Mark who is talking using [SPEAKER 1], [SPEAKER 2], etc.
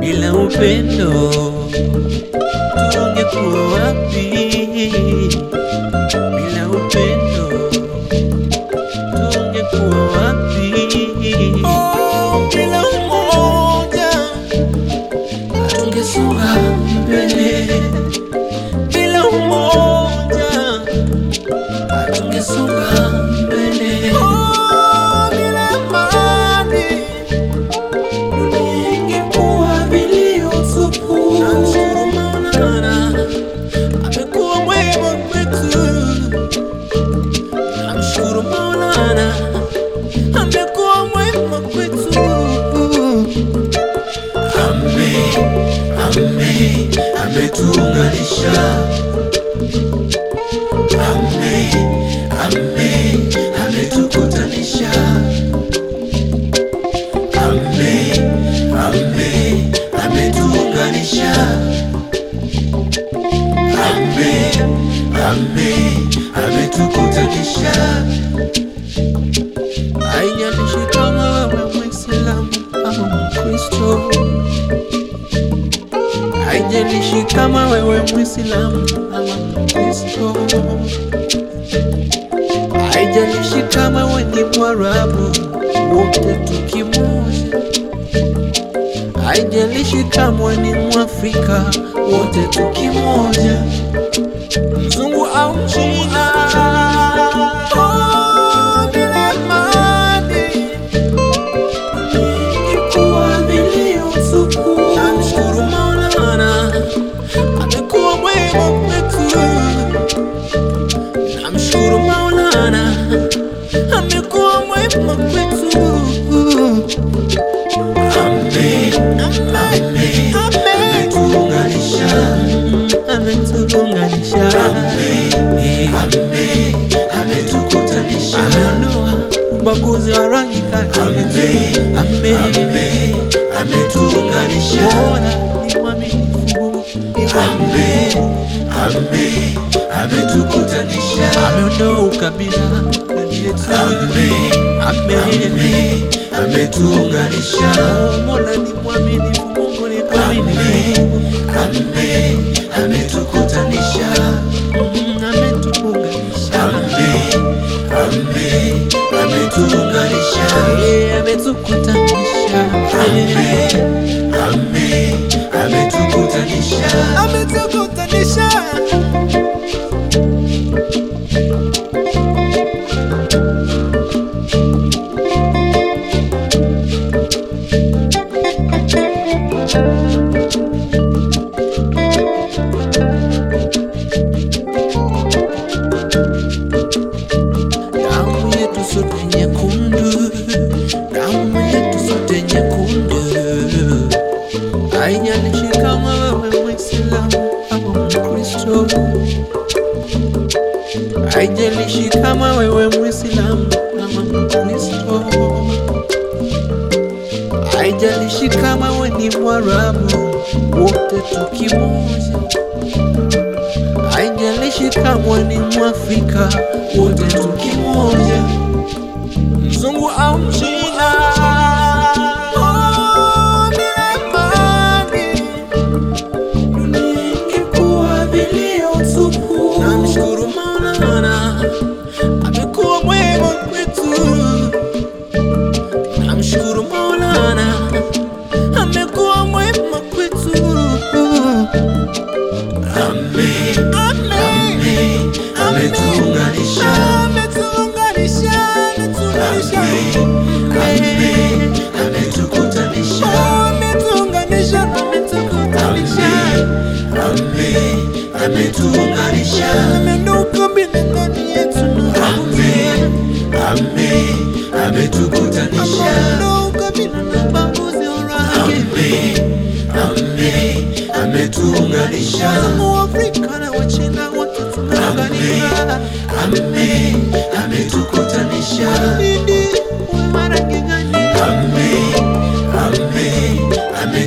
[SPEAKER 1] Bila upendo tungekuwa ametuunganisha. Ametukutanisha. Haijalishi kama wewe Mwislamu ama Mkristo, haijalishi kama wewe Mwislamu ama Mkristo, haijalishi kama wewe Mwarabu, wote tukimoja. Haijalishi kama ni Mwafrika, wote tukimoja, mzungu au Mchina. Ubaguzi wa rangi kati ametuunganisha, ameondoa ukabila ametuunganisha. Mola ni mwaminifu, Mungu ni mwaminifu, ame, ametukutanisha, Mm, ametuunganisha, ame, ame, ametuunganisha, Eh, ametukutanisha, haijalishi kama wewe Muislamu ama Mkristo, haijalishi kama wewe ni Mwarabu, wote tukimoja haijalishi kama ni Mwafrika, wote tukimoja, mzungu au ametuunganisha amenukumbile ndani yetu amen amen ametukutanisha ametukutanisha inatuunganisha. Waafrika na Wachina wakifunganisha, ame ametukutanisha. Didi ame ame ame